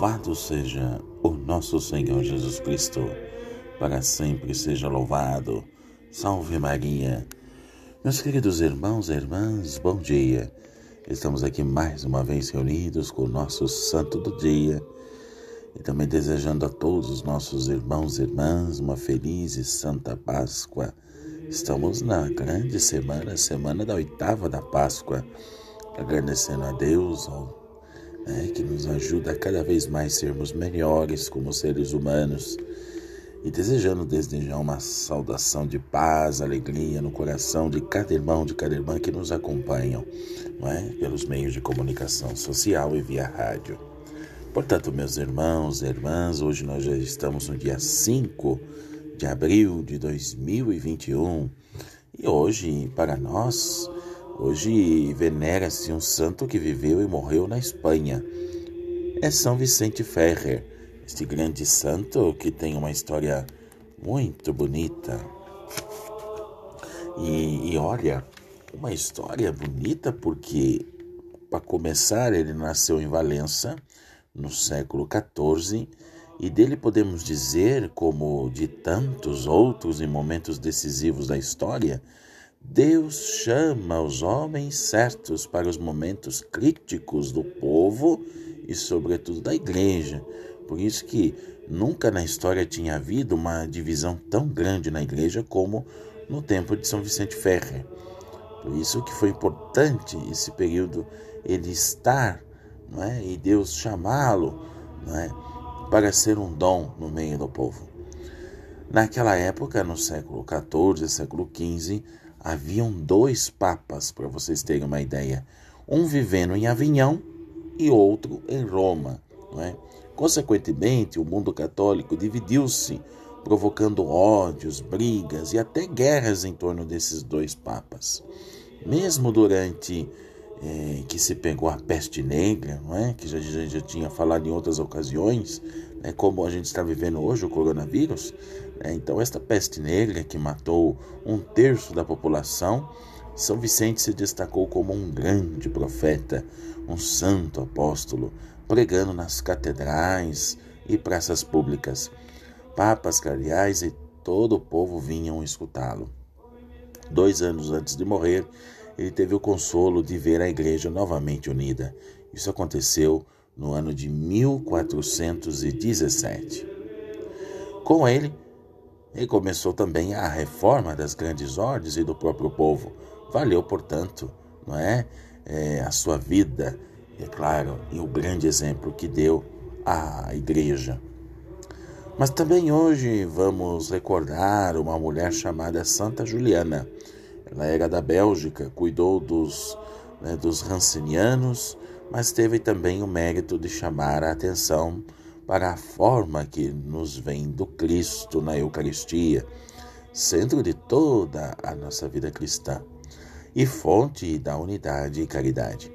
Louvado seja o nosso Senhor Jesus Cristo, para sempre seja louvado. Salve Maria. Meus queridos irmãos e irmãs, bom dia. Estamos aqui mais uma vez reunidos com o nosso Santo do Dia e também desejando a todos os nossos irmãos e irmãs uma feliz e santa Páscoa. Estamos na grande semana, semana da oitava da Páscoa, agradecendo a Deus, ao né, que nos ajuda a cada vez mais sermos melhores como seres humanos e desejando desde já uma saudação de paz, alegria no coração de cada irmão, de cada irmã que nos acompanham é? pelos meios de comunicação social e via rádio. Portanto, meus irmãos e irmãs, hoje nós já estamos no dia 5 de abril de 2021 e hoje, para nós, Hoje venera-se um santo que viveu e morreu na Espanha. É São Vicente Ferrer, este grande santo que tem uma história muito bonita. E, e olha, uma história bonita porque, para começar, ele nasceu em Valença no século XIV e dele podemos dizer, como de tantos outros em momentos decisivos da história, Deus chama os homens certos para os momentos críticos do povo e, sobretudo, da igreja. Por isso que nunca na história tinha havido uma divisão tão grande na igreja como no tempo de São Vicente Ferrer. Por isso que foi importante esse período ele estar, não é? E Deus chamá-lo, é? Para ser um dom no meio do povo. Naquela época, no século XIV, século XV, haviam dois papas, para vocês terem uma ideia. Um vivendo em Avignon e outro em Roma. Não é? Consequentemente, o mundo católico dividiu-se, provocando ódios, brigas e até guerras em torno desses dois papas. Mesmo durante é, que se pegou a peste negra, não é? que já, já, já tinha falado em outras ocasiões, né? como a gente está vivendo hoje, o coronavírus. Né? Então, esta peste negra que matou um terço da população, São Vicente se destacou como um grande profeta, um santo apóstolo, pregando nas catedrais e praças públicas. Papas, cardeais e todo o povo vinham escutá-lo. Dois anos antes de morrer, ele teve o consolo de ver a igreja novamente unida. Isso aconteceu no ano de 1417. Com ele, ele começou também a reforma das grandes ordens e do próprio povo. Valeu, portanto, não é, é a sua vida, é claro, e o grande exemplo que deu à igreja. Mas também hoje vamos recordar uma mulher chamada Santa Juliana. Ela era da Bélgica, cuidou dos, né, dos rancenianos, mas teve também o mérito de chamar a atenção para a forma que nos vem do Cristo na Eucaristia, centro de toda a nossa vida cristã e fonte da unidade e caridade.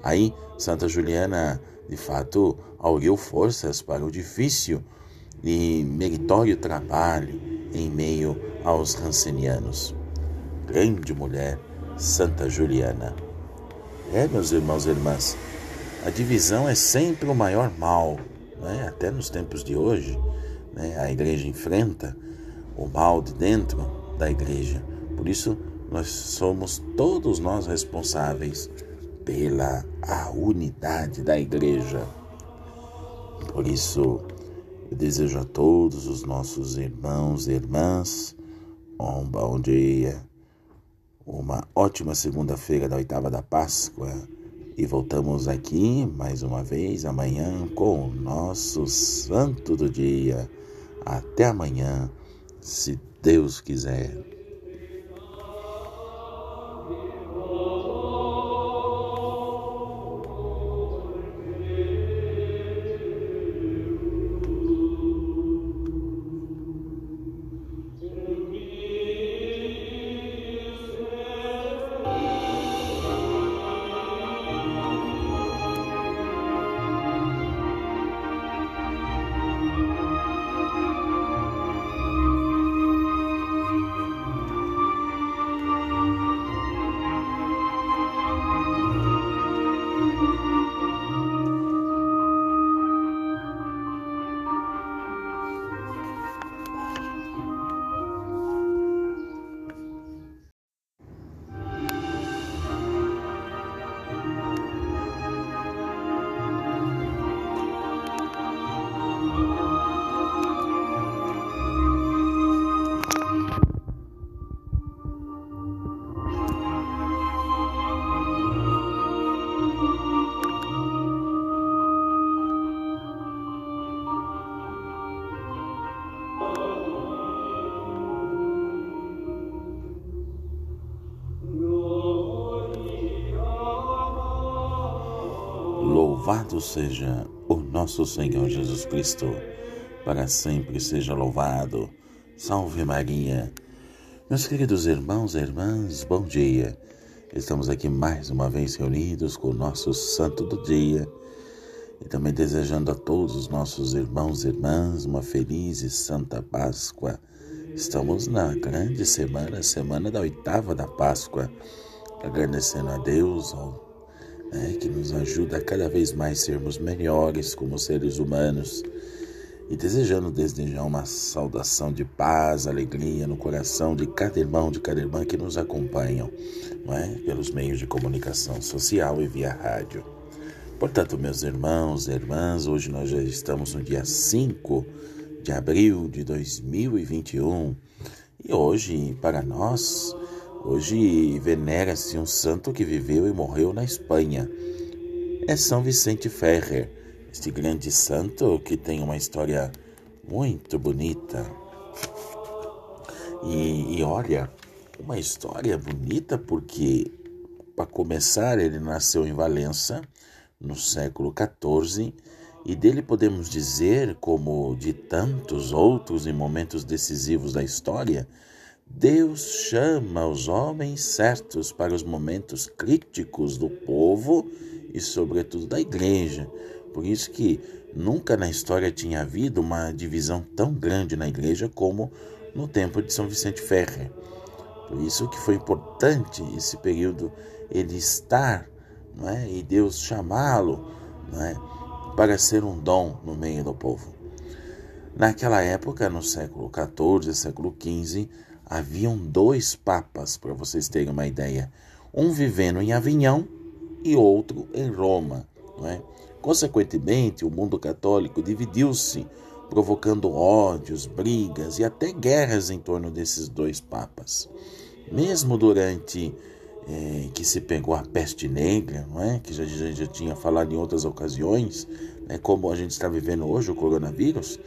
Aí, Santa Juliana, de fato, auriu forças para o difícil e meritório trabalho em meio aos rancenianos grande mulher, Santa Juliana. É, meus irmãos e irmãs, a divisão é sempre o maior mal, né? até nos tempos de hoje. Né? A igreja enfrenta o mal de dentro da igreja. Por isso, nós somos todos nós responsáveis pela a unidade da igreja. Por isso, eu desejo a todos os nossos irmãos e irmãs um bom dia uma ótima segunda-feira da oitava da Páscoa e voltamos aqui mais uma vez amanhã com o nosso Santo do Dia. Até amanhã, se Deus quiser. Louvado seja o nosso Senhor Jesus Cristo, para sempre seja louvado. Salve Maria. Meus queridos irmãos e irmãs, bom dia. Estamos aqui mais uma vez reunidos com o nosso Santo do Dia e também desejando a todos os nossos irmãos e irmãs uma feliz e santa Páscoa. Estamos na grande semana, semana da oitava da Páscoa, agradecendo a Deus, ao né, que nos ajuda a cada vez mais sermos melhores como seres humanos e desejando desde já uma saudação de paz, alegria no coração de cada irmão, de cada irmã que nos acompanham, é? pelos meios de comunicação social e via rádio. Portanto, meus irmãos e irmãs, hoje nós já estamos no dia 5 de abril de 2021 e hoje, para nós, Hoje venera-se um santo que viveu e morreu na Espanha. É São Vicente Ferrer, este grande santo que tem uma história muito bonita. E, e olha, uma história bonita porque, para começar, ele nasceu em Valença no século XIV e dele podemos dizer, como de tantos outros em momentos decisivos da história, Deus chama os homens certos para os momentos críticos do povo e, sobretudo, da igreja. Por isso que nunca na história tinha havido uma divisão tão grande na igreja como no tempo de São Vicente Ferrer. Por isso que foi importante esse período ele estar não é? e Deus chamá-lo não é? para ser um dom no meio do povo. Naquela época, no século XIV, século XV, haviam dois papas, para vocês terem uma ideia. Um vivendo em Avignon e outro em Roma. É? Consequentemente, o mundo católico dividiu-se, provocando ódios, brigas e até guerras em torno desses dois papas. Mesmo durante é, que se pegou a peste negra, não é? que já, já, já tinha falado em outras ocasiões, né? como a gente está vivendo hoje, o coronavírus.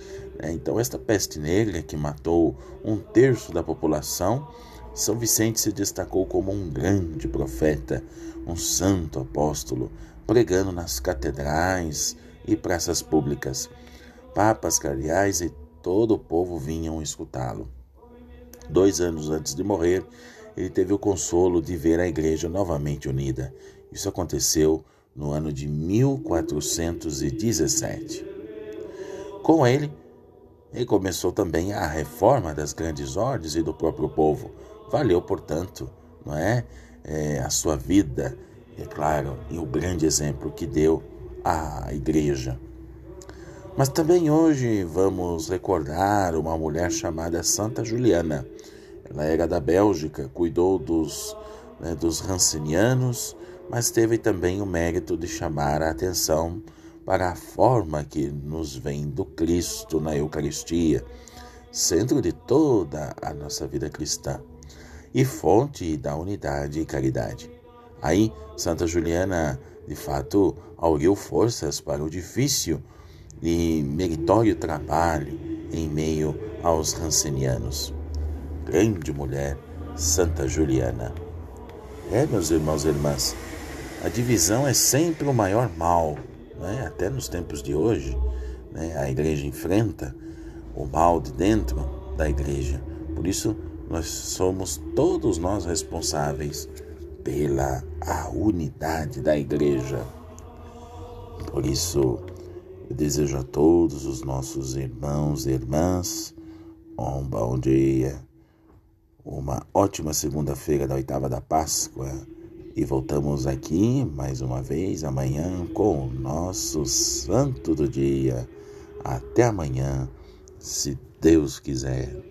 Né? Então, esta peste negra que matou um terço da população, São Vicente se destacou como um grande profeta, um santo apóstolo, pregando nas catedrais e praças públicas. Papas, cardeais e todo o povo vinham escutá-lo. Dois anos antes de morrer, ele teve o consolo de ver a igreja novamente unida. Isso aconteceu no ano de 1417. Com ele, ele começou também a reforma das grandes ordens e do próprio povo. Valeu, portanto, não é, é a sua vida, é claro, e o grande exemplo que deu à igreja. Mas também hoje vamos recordar uma mulher chamada Santa Juliana. Ela era da Bélgica, cuidou dos, né, dos rancinianos, mas teve também o mérito de chamar a atenção para a forma que nos vem do Cristo na Eucaristia, centro de toda a nossa vida cristã e fonte da unidade e caridade. Aí, Santa Juliana, de fato, auriu forças para o difícil e meritório trabalho em meio aos rancenianos grande mulher, Santa Juliana. É, meus irmãos e irmãs, a divisão é sempre o maior mal, né? até nos tempos de hoje. Né? A igreja enfrenta o mal de dentro da igreja. Por isso, nós somos todos nós responsáveis pela a unidade da igreja. Por isso, eu desejo a todos os nossos irmãos e irmãs um bom dia uma ótima segunda-feira da oitava da Páscoa e voltamos aqui mais uma vez amanhã com o nosso Santo do Dia. Até amanhã, se Deus quiser.